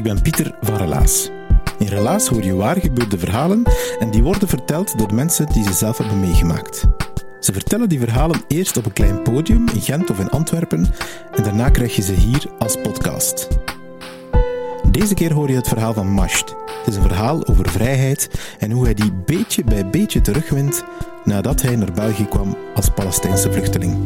Ik ben Pieter van Relaas. In Relaas hoor je waar gebeurde verhalen en die worden verteld door mensen die ze zelf hebben meegemaakt. Ze vertellen die verhalen eerst op een klein podium in Gent of in Antwerpen en daarna krijg je ze hier als podcast. Deze keer hoor je het verhaal van Masht. Het is een verhaal over vrijheid en hoe hij die beetje bij beetje terugwint nadat hij naar België kwam als Palestijnse vluchteling.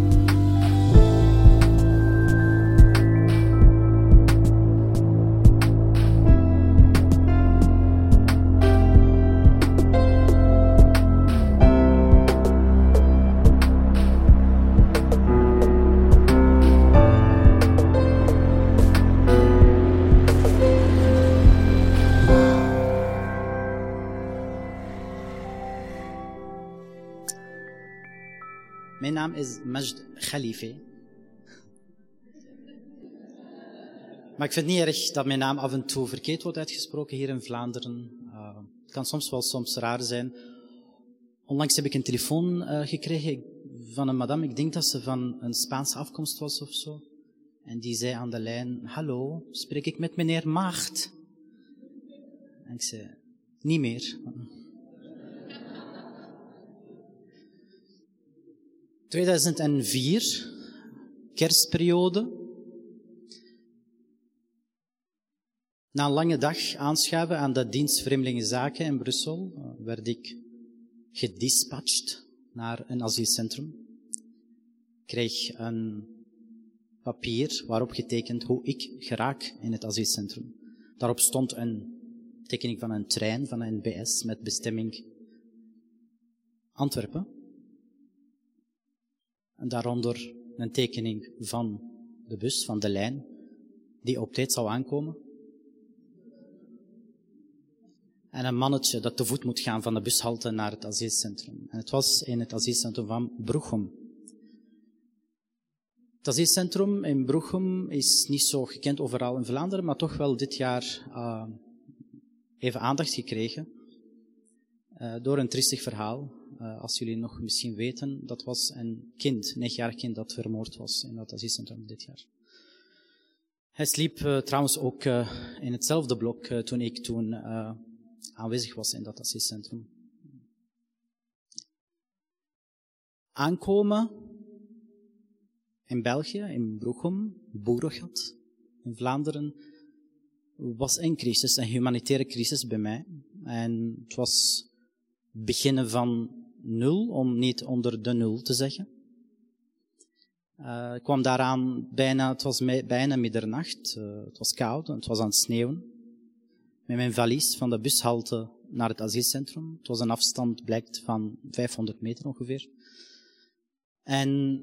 Mijn naam is Majd Khalife. Maar ik vind het niet erg dat mijn naam af en toe verkeerd wordt uitgesproken hier in Vlaanderen. Uh, het kan soms wel soms raar zijn. Onlangs heb ik een telefoon uh, gekregen van een madame, ik denk dat ze van een Spaanse afkomst was of zo. En die zei aan de lijn, hallo, spreek ik met meneer Maagd? En ik zei, niet meer. 2004, kerstperiode. Na een lange dag aanschuiven aan de dienst Vreemdelingenzaken in Brussel, werd ik gedispatcht naar een asielcentrum. Ik kreeg een papier waarop getekend hoe ik geraak in het asielcentrum. Daarop stond een tekening van een trein van een NBS met bestemming Antwerpen. Daaronder een tekening van de bus, van de lijn, die op tijd zou aankomen. En een mannetje dat te voet moet gaan van de bushalte naar het asielcentrum. En het was in het asielcentrum van Broegem. Het asielcentrum in Broegem is niet zo gekend overal in Vlaanderen, maar toch wel dit jaar uh, even aandacht gekregen. Uh, door een triestig verhaal. Uh, als jullie nog misschien weten, dat was een kind, negenjarig kind dat vermoord was in dat asielcentrum dit jaar. Hij sliep uh, trouwens ook in hetzelfde blok toen ik toen aanwezig was in dat asielcentrum. Aankomen in België, in Broegem, Boerogat, in Vlaanderen, was een crisis, een humanitaire crisis bij mij. En het was beginnen van nul, om niet onder de nul te zeggen. Uh, ik kwam daaraan bijna, het was bijna middernacht, uh, het was koud, het was aan het sneeuwen. Met mijn valies van de bushalte naar het asielcentrum. Het was een afstand, blijkt, van 500 meter ongeveer. En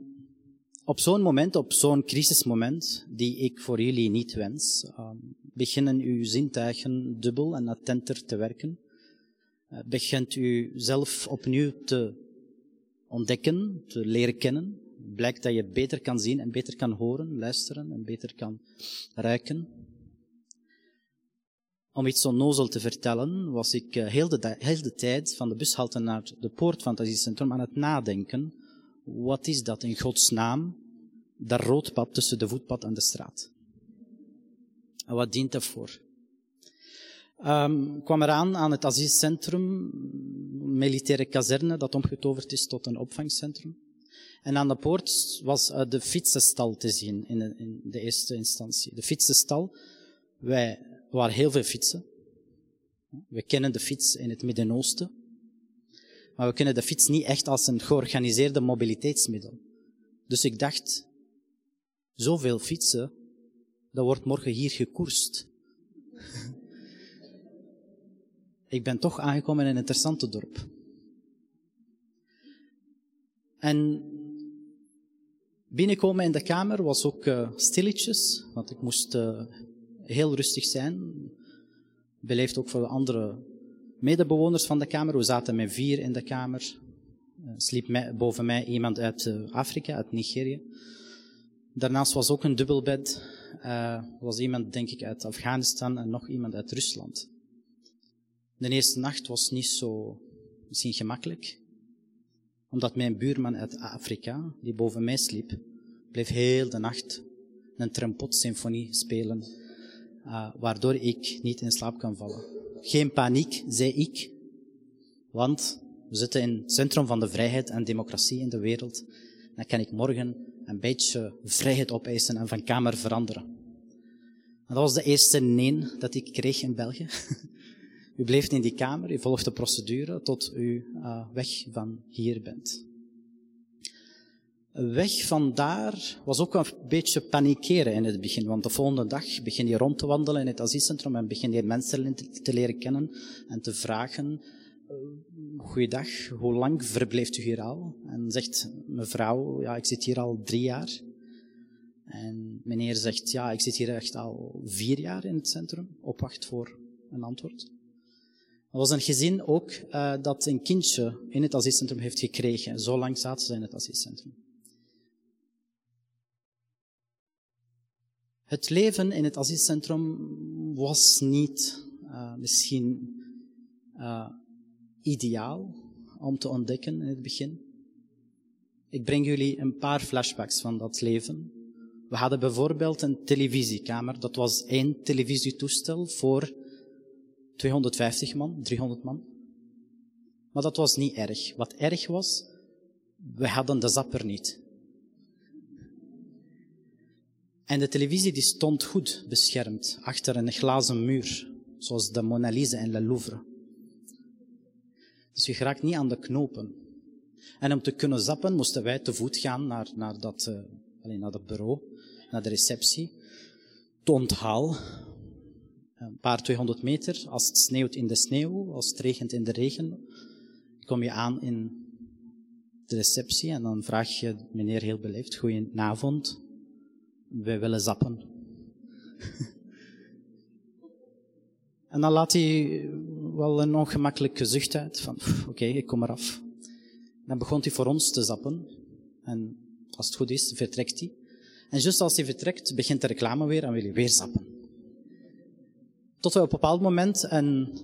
op zo'n moment, op zo'n crisismoment, die ik voor jullie niet wens, uh, beginnen uw zintuigen dubbel en attenter te werken begint u zelf opnieuw te ontdekken, te leren kennen. Blijkt dat je beter kan zien en beter kan horen, luisteren en beter kan ruiken. Om iets zo nozel te vertellen, was ik heel de, heel de tijd van de bushalte naar de poort van het aan het nadenken. Wat is dat in Gods naam? Dat roodpad tussen de voetpad en de straat. En wat dient dat voor? Um, kwam eraan aan het asielcentrum, militaire kazerne, dat omgetoverd is tot een opvangcentrum. En aan de poort was uh, de fietsenstal te zien in de, in de eerste instantie. De fietsenstal, wij waren heel veel fietsen. We kennen de fiets in het Midden-Oosten. Maar we kennen de fiets niet echt als een georganiseerde mobiliteitsmiddel. Dus ik dacht, zoveel fietsen, dat wordt morgen hier gekoerst. Ik ben toch aangekomen in een interessante dorp. En binnenkomen in de kamer was ook uh, stilletjes, want ik moest uh, heel rustig zijn. Beleefd ook voor de andere medebewoners van de kamer. We zaten met vier in de kamer. Uh, sliep boven mij iemand uit Afrika, uit Nigeria. Daarnaast was ook een dubbelbed. Was iemand, denk ik, uit Afghanistan en nog iemand uit Rusland. De eerste nacht was niet zo misschien gemakkelijk, omdat mijn buurman uit Afrika, die boven mij sliep, bleef heel de nacht een trompotsymfonie spelen, uh, waardoor ik niet in slaap kan vallen. Geen paniek, zei ik, want we zitten in het centrum van de vrijheid en democratie in de wereld. Dan kan ik morgen een beetje vrijheid opeisen en van kamer veranderen. En dat was de eerste nee dat ik kreeg in België. U bleef in die kamer, u volgt de procedure tot u uh, weg van hier bent. Weg van daar was ook een beetje panikeren in het begin, want de volgende dag begin je rond te wandelen in het asielcentrum en begin je mensen te leren kennen en te vragen, uh, goeiedag, hoe lang verblijft u hier al? En zegt mevrouw, ja, ik zit hier al drie jaar. En meneer zegt, ja, ik zit hier echt al vier jaar in het centrum, op wacht voor een antwoord. Er was een gezin ook uh, dat een kindje in het asielcentrum heeft gekregen. Zo lang zaten ze in het asielcentrum. Het leven in het asielcentrum was niet uh, misschien uh, ideaal om te ontdekken in het begin. Ik breng jullie een paar flashbacks van dat leven. We hadden bijvoorbeeld een televisiekamer. Dat was één televisietoestel voor 250 man, 300 man. Maar dat was niet erg. Wat erg was, we hadden de zapper niet. En de televisie die stond goed beschermd achter een glazen muur, zoals de Mona Lisa en Le Louvre. Dus je geraakt niet aan de knopen. En om te kunnen zappen moesten wij te voet gaan naar, naar, dat, uh, naar dat bureau, naar de receptie. Het onthaal, een paar 200 meter. Als het sneeuwt in de sneeuw, als het regent in de regen, kom je aan in de receptie en dan vraag je meneer heel beleefd, goedenavond, wij willen zappen. en dan laat hij wel een ongemakkelijke zucht uit van, oké, ik kom eraf. Dan begon hij voor ons te zappen en als het goed is, vertrekt hij. En juist als hij vertrekt, begint de reclame weer en wil hij weer zappen. Tot we op een bepaald moment een,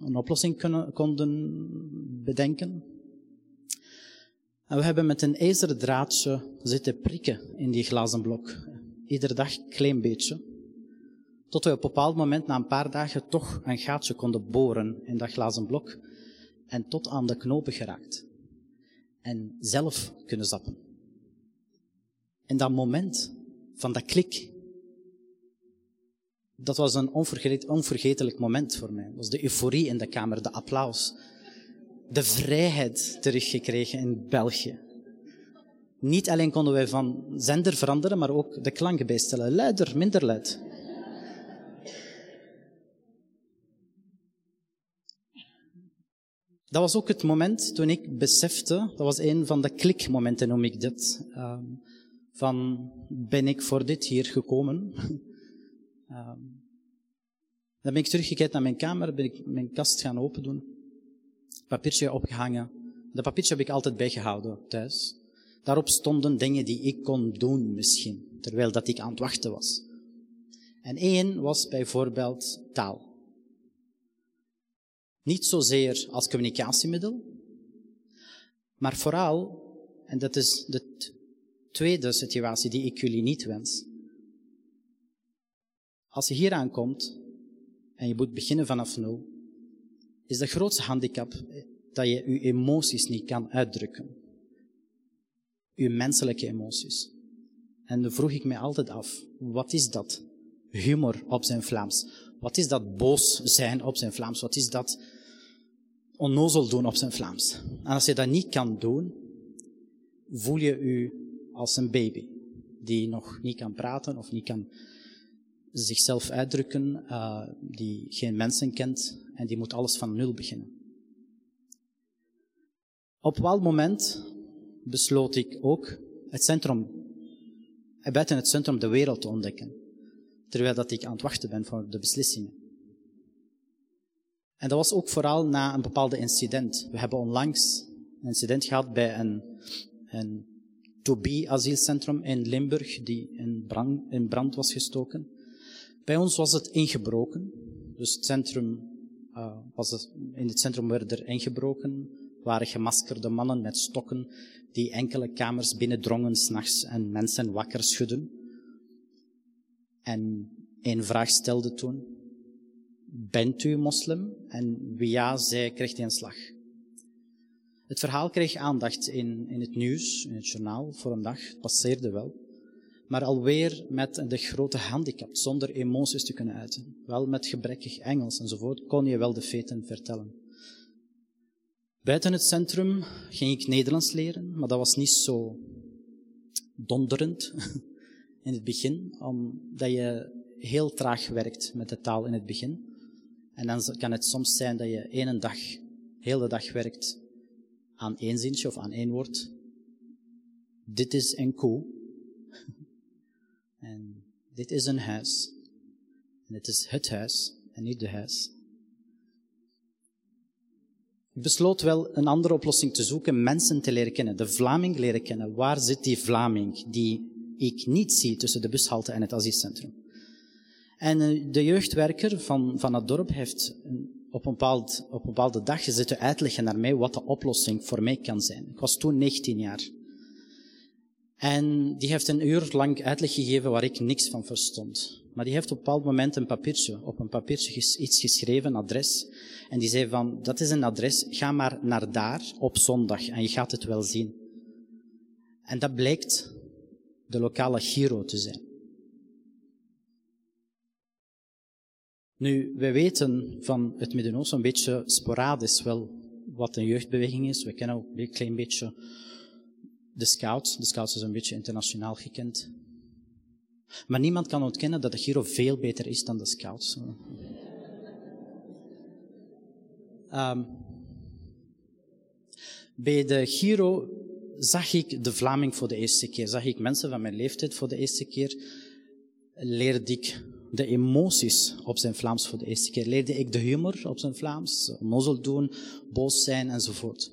een oplossing kunnen, konden bedenken. En we hebben met een ijzeren draadje zitten prikken in die glazen blok. Iedere dag een klein beetje. Tot we op een bepaald moment, na een paar dagen, toch een gaatje konden boren in dat glazen blok. En tot aan de knopen geraakt. En zelf kunnen zappen. In dat moment van dat klik dat was een onverget, onvergetelijk moment voor mij. Dat was de euforie in de kamer, de applaus. De vrijheid teruggekregen in België. Niet alleen konden wij van zender veranderen, maar ook de klanken bijstellen. Luider, minder luid. Dat was ook het moment toen ik besefte, dat was een van de klikmomenten noem ik dit, uh, van ben ik voor dit hier gekomen? Um, dan ben ik teruggekeken naar mijn kamer, ben ik mijn kast gaan open doen, papiertje opgehangen. Dat papiertje heb ik altijd bijgehouden thuis. Daarop stonden dingen die ik kon doen misschien, terwijl dat ik aan het wachten was. En één was bijvoorbeeld taal. Niet zozeer als communicatiemiddel, maar vooral, en dat is de tweede situatie die ik jullie niet wens, als je hier aankomt en je moet beginnen vanaf nul, is de grootste handicap dat je je emoties niet kan uitdrukken. uw menselijke emoties. En dan vroeg ik mij altijd af, wat is dat? Humor op zijn Vlaams. Wat is dat boos zijn op zijn Vlaams? Wat is dat onnozel doen op zijn Vlaams? En als je dat niet kan doen, voel je u als een baby die nog niet kan praten of niet kan zichzelf uitdrukken, uh, die geen mensen kent en die moet alles van nul beginnen. Op welk moment besloot ik ook het centrum, eh, buiten het centrum de wereld te ontdekken, terwijl dat ik aan het wachten ben voor de beslissingen. En dat was ook vooral na een bepaalde incident. We hebben onlangs een incident gehad bij een, een to-be-asielcentrum in Limburg, die in brand, in brand was gestoken. Bij ons was het ingebroken. Dus het centrum, uh, was in het centrum werd er ingebroken, waren gemaskerde mannen met stokken die enkele kamers binnendrongen s'nachts en mensen wakker schudden. En een vraag stelde toen, bent u moslim? En wie ja zei, kreeg hij een slag. Het verhaal kreeg aandacht in, in het nieuws, in het journaal, voor een dag. Het passeerde wel. Maar alweer met de grote handicap, zonder emoties te kunnen uiten. Wel met gebrekkig Engels enzovoort, kon je wel de feiten vertellen. Buiten het centrum ging ik Nederlands leren, maar dat was niet zo donderend in het begin, omdat je heel traag werkt met de taal in het begin. En dan kan het soms zijn dat je één dag, heel de dag werkt aan één zinnetje of aan één woord. Dit is een koe. En dit is een huis. En het is het huis en niet de huis. Ik besloot wel een andere oplossing te zoeken, mensen te leren kennen, de Vlaming leren kennen. Waar zit die Vlaming die ik niet zie tussen de bushalte en het asielcentrum? En eh, de jeugdwerker van, van het dorp heeft op een, bepaald, op een bepaalde dag zitten uitleggen naar mij wat de oplossing voor mij kan zijn. Ik was toen 19 jaar. En die heeft een uur lang uitleg gegeven waar ik niks van verstond. Maar die heeft op een bepaald moment een papiertje, op een papiertje iets geschreven, een adres. En die zei van, dat is een adres, ga maar naar daar op zondag en je gaat het wel zien. En dat blijkt de lokale Giro te zijn. Nu, wij weten van het Midden-Oosten een beetje sporadisch wel wat een jeugdbeweging is. We kennen ook een klein beetje de Scouts. De Scouts is een beetje internationaal gekend. Maar niemand kan ontkennen dat de Giro veel beter is dan de Scouts. Um, bij de Giro zag ik de Vlaming voor de eerste keer. Zag ik mensen van mijn leeftijd voor de eerste keer. Leerde ik de emoties op zijn Vlaams voor de eerste keer. Leerde ik de humor op zijn Vlaams, onnozel doen, boos zijn enzovoort.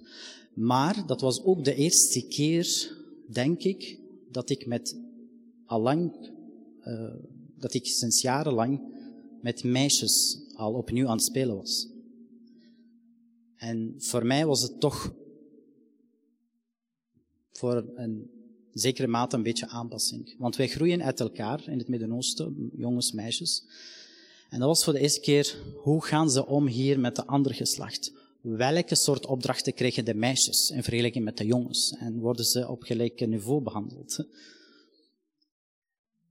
Maar dat was ook de eerste keer, denk ik, dat ik met allang, uh, dat ik sinds jarenlang met meisjes al opnieuw aan het spelen was. En voor mij was het toch voor een zekere mate een beetje aanpassing. Want wij groeien uit elkaar in het Midden-Oosten, jongens, meisjes. En dat was voor de eerste keer, hoe gaan ze om hier met de andere geslacht? Welke soort opdrachten krijgen de meisjes in vergelijking met de jongens? En worden ze op gelijk niveau behandeld?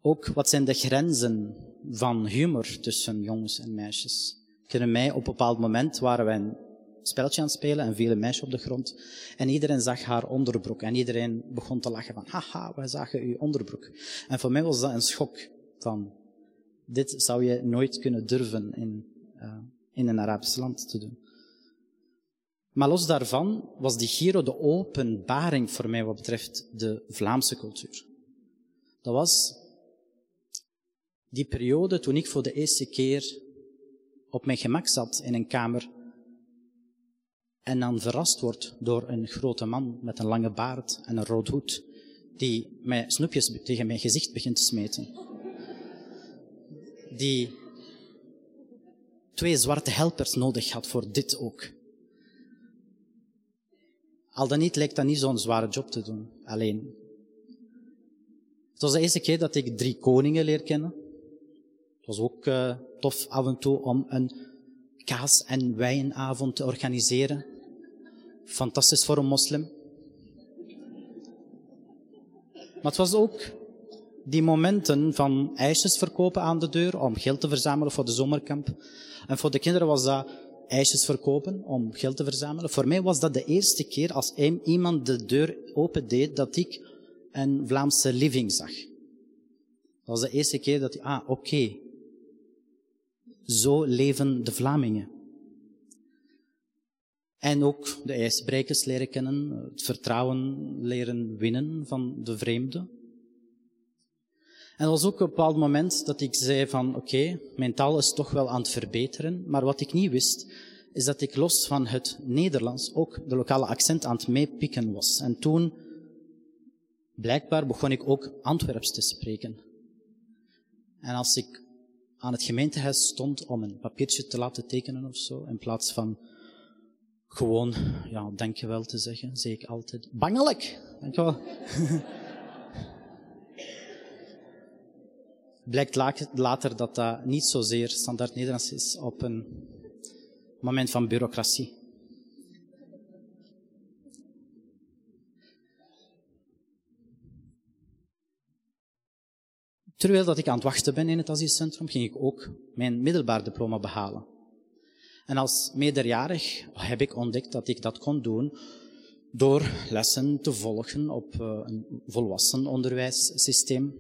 Ook wat zijn de grenzen van humor tussen jongens en meisjes? Kunnen mij op een bepaald moment waren wij spelletje aan het spelen en viel een meisje op de grond. En iedereen zag haar onderbroek en iedereen begon te lachen van, haha, wij zagen uw onderbroek. En voor mij was dat een schok van, dit zou je nooit kunnen durven in, uh, in een Arabisch land te doen. Maar los daarvan was die Giro de openbaring voor mij wat betreft de Vlaamse cultuur. Dat was die periode toen ik voor de eerste keer op mijn gemak zat in een kamer en dan verrast wordt door een grote man met een lange baard en een rood hoed, die mij snoepjes tegen mijn gezicht begint te smeten. Die twee zwarte helpers nodig had voor dit ook. Al dan niet lijkt dat niet zo'n zware job te doen, alleen. Het was de eerste keer dat ik drie koningen leer kennen. Het was ook uh, tof af en toe om een kaas- en wijnavond te organiseren. Fantastisch voor een moslim. Maar het was ook die momenten van ijsjes verkopen aan de deur om geld te verzamelen voor de zomerkamp. En voor de kinderen was dat ijsjes verkopen om geld te verzamelen. Voor mij was dat de eerste keer als iemand de deur opendeed dat ik een Vlaamse living zag. Dat was de eerste keer dat ik, ah, oké. Zo leven de Vlamingen. En ook de ijsbrekers leren kennen, het vertrouwen leren winnen van de vreemde. En er was ook een bepaald moment dat ik zei van oké, mijn taal is toch wel aan het verbeteren, maar wat ik niet wist, is dat ik los van het Nederlands ook de lokale accent aan het meepikken was. En toen, blijkbaar, begon ik ook Antwerps te spreken. En als ik aan het gemeentehuis stond om een papiertje te laten tekenen of zo, in plaats van gewoon, ja, dankjewel te zeggen, zei ik altijd, bangelijk, dankjewel. Blijkt later dat dat niet zozeer standaard Nederlands is op een moment van bureaucratie. Terwijl dat ik aan het wachten ben in het asielcentrum, ging ik ook mijn middelbaar diploma behalen. En als meerderjarig heb ik ontdekt dat ik dat kon doen door lessen te volgen op eh, een volwassen onderwijssysteem,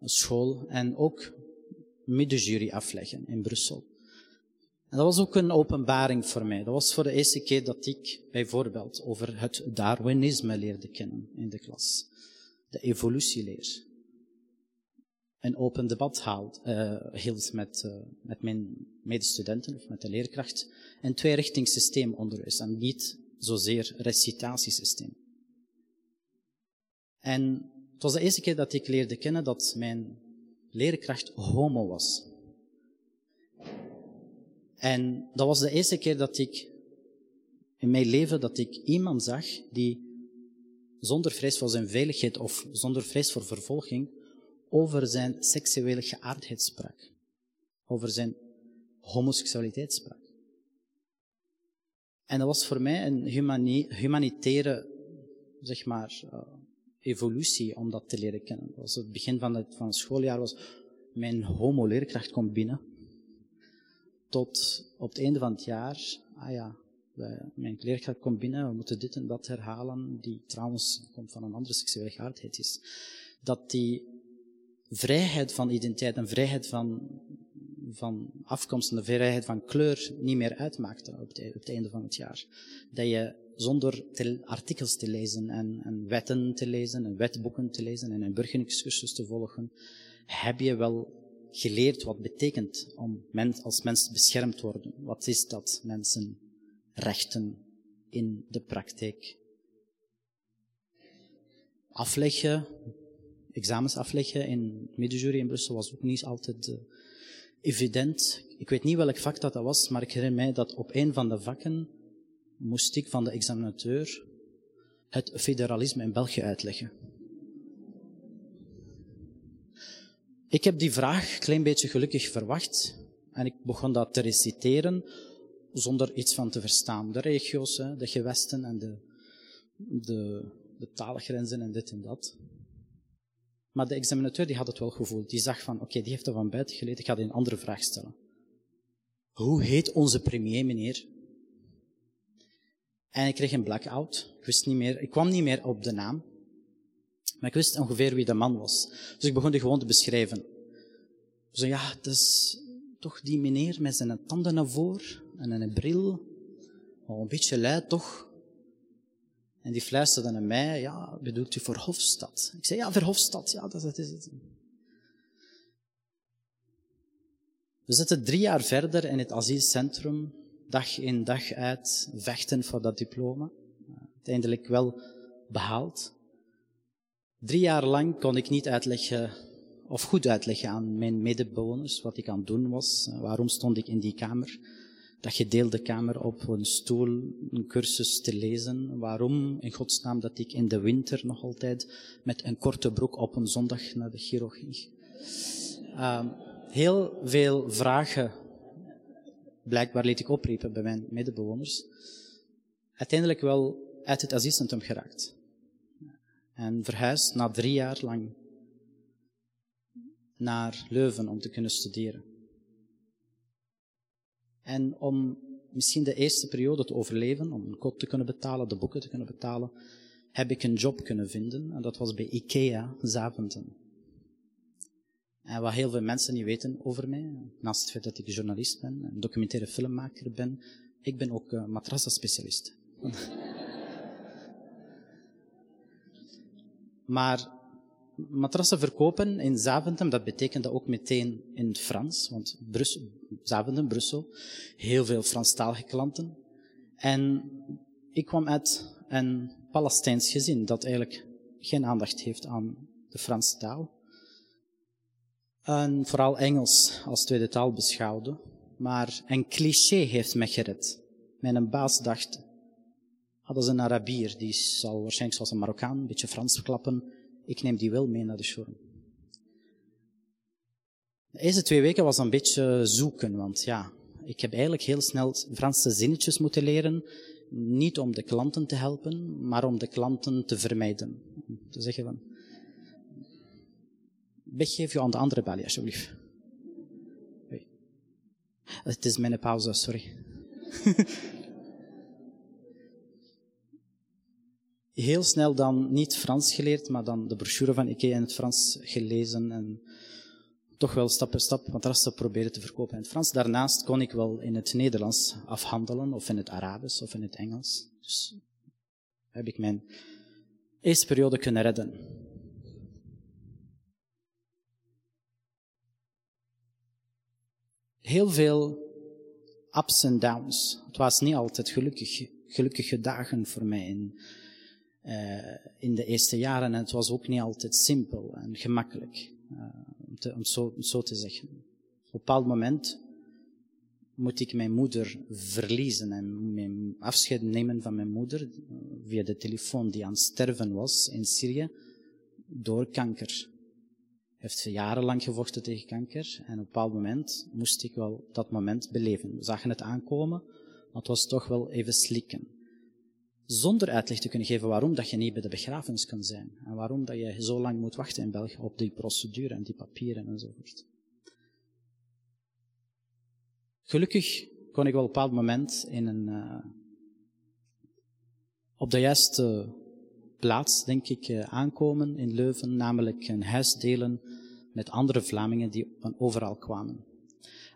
school en ook middenjury afleggen in Brussel. En dat was ook een openbaring voor mij. Dat was voor de eerste keer dat ik bijvoorbeeld over het Darwinisme leerde kennen in de klas. De evolutieleer een open debat haalt, uh, hield met, uh, met mijn medestudenten of met de leerkracht. Een tweerichtingssysteem onderwijs en niet zozeer recitatiesysteem. En het was de eerste keer dat ik leerde kennen dat mijn leerkracht homo was. En dat was de eerste keer dat ik in mijn leven dat ik iemand zag die zonder vrees voor zijn veiligheid of zonder vrees voor vervolging over zijn seksuele geaardheid sprak. Over zijn homoseksualiteit sprak. En dat was voor mij een humanitaire, zeg maar, uh, evolutie om dat te leren kennen. Was het begin van het, van het schooljaar was mijn homo-leerkracht komt binnen. Tot op het einde van het jaar, ah ja, mijn leerkracht komt binnen, we moeten dit en dat herhalen, die trouwens komt van een andere seksuele geaardheid is. Dat die vrijheid van identiteit en vrijheid van, van afkomst en de vrijheid van kleur niet meer uitmaakte op het, op het einde van het jaar. Dat je zonder artikels te lezen en, en, wetten te lezen en wetboeken te lezen en een burgerlijkscursus te volgen, heb je wel geleerd wat betekent om mens, als mens beschermd worden. Wat is dat mensen rechten in de praktijk afleggen, examens afleggen in middenjury in Brussel was ook niet altijd uh, evident. Ik weet niet welk vak dat was, maar ik herinner mij dat op een van de vakken moest ik van de examinateur het federalisme in België uitleggen. Ik heb die vraag een klein beetje gelukkig verwacht en ik begon dat te reciteren zonder iets van te verstaan. De regio's, de gewesten en de, de, de taalgrenzen en dit en dat. Maar de examinateur die had het wel gevoeld. Die zag van, oké, die heeft er van buiten geleerd, ik ga die een andere vraag stellen. Hoe heet onze premier, meneer? En ik kreeg een blackout. Ik wist niet meer, ik kwam niet meer op de naam. Maar ik wist ongeveer wie de man was. Dus ik begon die gewoon te beschrijven. Zo ja, dat is toch die meneer met zijn tanden naar voren en een bril. Oh, een beetje luid toch? En die fluisterde naar mij, ja, bedoelt u Verhofstadt? Ik zei, ja, Verhofstadt, ja, dat, is het. We zitten drie jaar verder in het asielcentrum, dag in dag uit, vechten voor dat diploma. Uiteindelijk wel behaald. Drie jaar lang kon ik niet uitleggen, of goed uitleggen aan mijn medebewoners wat ik aan het doen was. Waarom stond ik in die kamer? dat gedeelde kamer op een stoel een cursus te lezen. Waarom, in godsnaam, dat ik in de winter nog altijd met een korte broek op een zondag naar de Giro ging. Uh, heel veel vragen, blijkbaar liet ik opriepen bij mijn medebewoners. Uiteindelijk wel uit het asielcentrum geraakt. En verhuisd na drie jaar lang naar Leuven om te kunnen studeren. En om misschien de eerste periode te overleven, om een kot te kunnen betalen, de boeken te kunnen betalen, heb ik een job kunnen vinden. En dat was bij IKEA Zaventem. En wat heel veel mensen niet weten over mij, naast het feit dat ik journalist ben, een documentaire filmmaker ben, ik ben ook uh, matrassenspecialist. maar matrassen verkopen in Zaventem, dat betekende ook meteen in het Frans, want Brussel, Zaventem, Brussel, heel veel Franstalige klanten. En ik kwam uit een Palestijns gezin dat eigenlijk geen aandacht heeft aan de Franse taal. En vooral Engels als tweede taal beschouwde. Maar een cliché heeft me gered. Mijn baas dacht, ah, dat is een Arabier, die zal waarschijnlijk zoals een Marokkaan een beetje Frans klappen. Ik neem die wel mee naar de showroom. De eerste twee weken was een beetje zoeken, want ja, ik heb eigenlijk heel snel Franse zinnetjes moeten leren. Niet om de klanten te helpen, maar om de klanten te vermijden. Te zeggen van, weggeef je aan de andere balie, alsjeblieft. Het is mijn pauze, sorry. Heel snel dan niet Frans geleerd, maar dan de brochure van IKEA in het Frans gelezen en toch wel stap per stap matrassen proberen te verkopen in het Frans. Daarnaast kon ik wel in het Nederlands afhandelen, of in het Arabisch, of in het Engels. Dus heb ik mijn eerste periode kunnen redden. Heel veel ups en downs. Het was niet altijd gelukkig, gelukkige dagen voor mij in, uh, in de eerste jaren. En het was ook niet altijd simpel en gemakkelijk. Te, om, zo, om zo te zeggen. Op een bepaald moment moet ik mijn moeder verliezen en mijn afscheid nemen van mijn moeder via de telefoon die aan het sterven was in Syrië door kanker. Heeft ze jarenlang gevochten tegen kanker en op een bepaald moment moest ik wel dat moment beleven. We zagen het aankomen, maar het was toch wel even slikken. Zonder uitleg te kunnen geven waarom dat je niet bij de begrafenis kan zijn. En waarom dat je zo lang moet wachten in België op die procedure en die papieren enzovoort. Gelukkig kon ik wel op een bepaald moment in een, uh, op de juiste plaats, denk ik, uh, aankomen in Leuven, namelijk een huis delen met andere Vlamingen die van overal kwamen.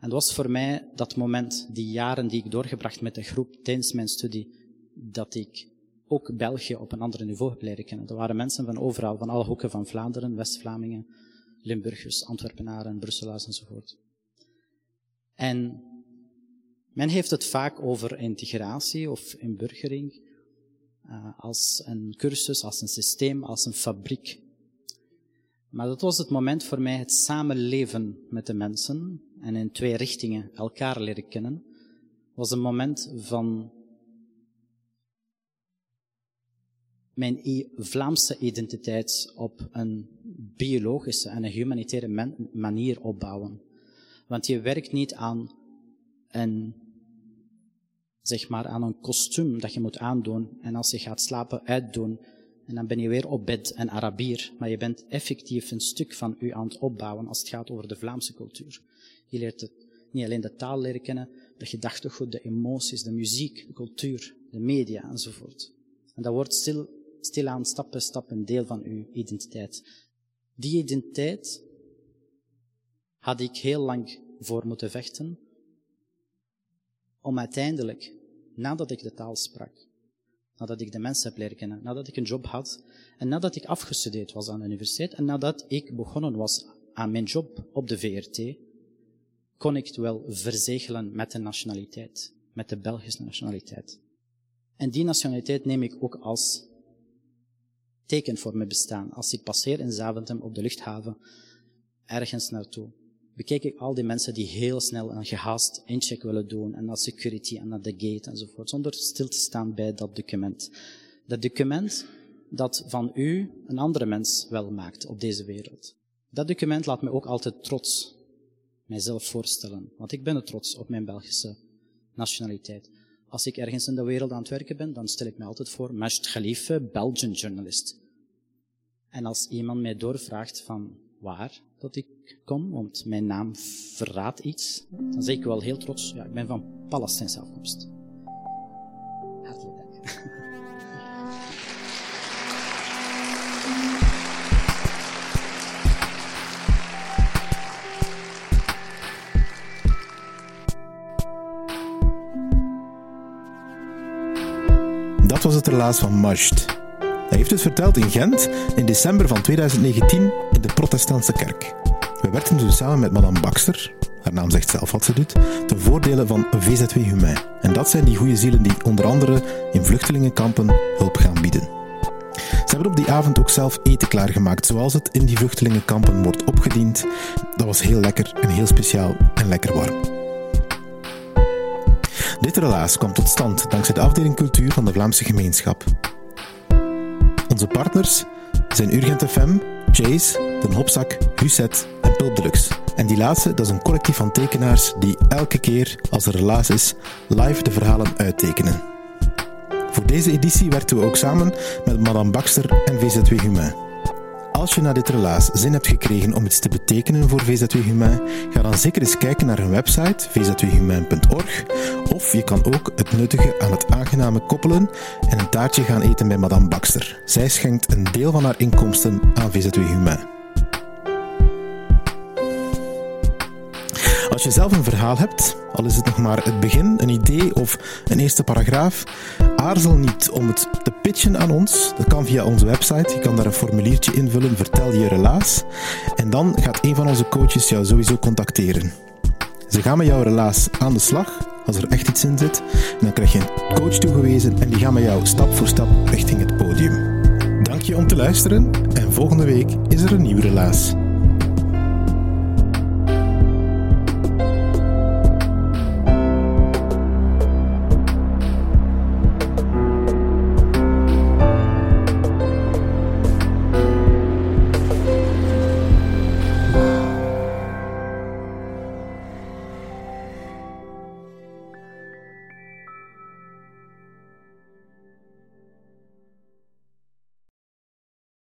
En dat was voor mij dat moment, die jaren die ik doorgebracht met de groep tijdens mijn studie, dat ik ook België op een ander niveau heb leren kennen. Er waren mensen van overal, van alle hoeken van Vlaanderen, West-Vlamingen, Limburgers, Antwerpenaren, Brusselaars enzovoort. En men heeft het vaak over integratie of inburgering uh, als een cursus, als een systeem, als een fabriek. Maar dat was het moment voor mij het samenleven met de mensen en in twee richtingen elkaar leren kennen. was een moment van mijn Vlaamse identiteit op een biologische en een humanitaire manier opbouwen. Want je werkt niet aan een, zeg maar, aan een kostuum dat je moet aandoen en als je gaat slapen uitdoen en dan ben je weer op bed en Arabier, maar je bent effectief een stuk van u aan het opbouwen als het gaat over de Vlaamse cultuur. Je leert niet alleen de taal leren kennen, de gedachtegoed, de emoties, de muziek, de cultuur, de media enzovoort. En dat wordt stil stilaan stap per stap een deel van uw identiteit. Die identiteit had ik heel lang voor moeten vechten, om uiteindelijk, nadat ik de taal sprak, nadat ik de mensen heb leren kennen, nadat ik een job had, en nadat ik afgestudeerd was aan de universiteit, en nadat ik begonnen was aan mijn job op de VRT, kon ik het wel verzegelen met de nationaliteit, met de Belgische nationaliteit. En die nationaliteit neem ik ook als teken voor mijn bestaan. Als ik passeer in Zaventem op de luchthaven, ergens naartoe, bekijk ik al die mensen die heel snel en gehaast incheck willen doen en naar security en naar de gate enzovoort, zonder stil te staan bij dat document. Dat document dat van u een andere mens wel maakt op deze wereld. Dat document laat me ook altijd trots mijzelf voorstellen, want ik ben er trots op mijn Belgische nationaliteit. Als ik ergens in de wereld aan het werken ben, dan stel ik me altijd voor, Majd Khalife, Belgian journalist. En als iemand mij doorvraagt van waar dat ik kom, want mijn naam verraadt iets, dan zeg ik wel heel trots, ja, ik ben van Palestijnse afkomst. Hartelijk dank. Dat was het relaas van Majd. Hij heeft het verteld in Gent in december van 2019 in de protestantse kerk. We werkten toen samen met madame Baxter, haar naam zegt zelf wat ze doet, ten voordele van VZW Humain. En dat zijn die goede zielen die onder andere in vluchtelingenkampen hulp gaan bieden. Ze hebben op die avond ook zelf eten klaargemaakt, zoals het in die vluchtelingenkampen wordt opgediend. Dat was heel lekker en heel speciaal en lekker warm. Dit relaas kwam tot stand dankzij de afdeling cultuur van de Vlaamse gemeenschap. Onze partners zijn Urgent FM, Chase, Den Hopzak, Huset en Pulp Deluxe. En die laatste, dat is een collectief van tekenaars die elke keer als er relaas is, live de verhalen uittekenen. Voor deze editie werkten we ook samen met Madame Baxter en VZW Humain. Als je na dit relaas zin hebt gekregen om iets te betekenen voor VZW Humain, ga dan zeker eens kijken naar hun website vzwhumain.org of je kan ook het nuttige aan het aangename koppelen en een taartje gaan eten bij Madame Baxter. Zij schenkt een deel van haar inkomsten aan VZW Humain. Als je zelf een verhaal hebt, al is het nog maar het begin, een idee of een eerste paragraaf, aarzel niet om het te pitchen aan ons. Dat kan via onze website. Je kan daar een formuliertje invullen, vertel je relaas. En dan gaat een van onze coaches jou sowieso contacteren. Ze gaan met jouw relaas aan de slag, als er echt iets in zit. En dan krijg je een coach toegewezen en die gaan met jou stap voor stap richting het podium. Dank je om te luisteren en volgende week is er een nieuw relaas.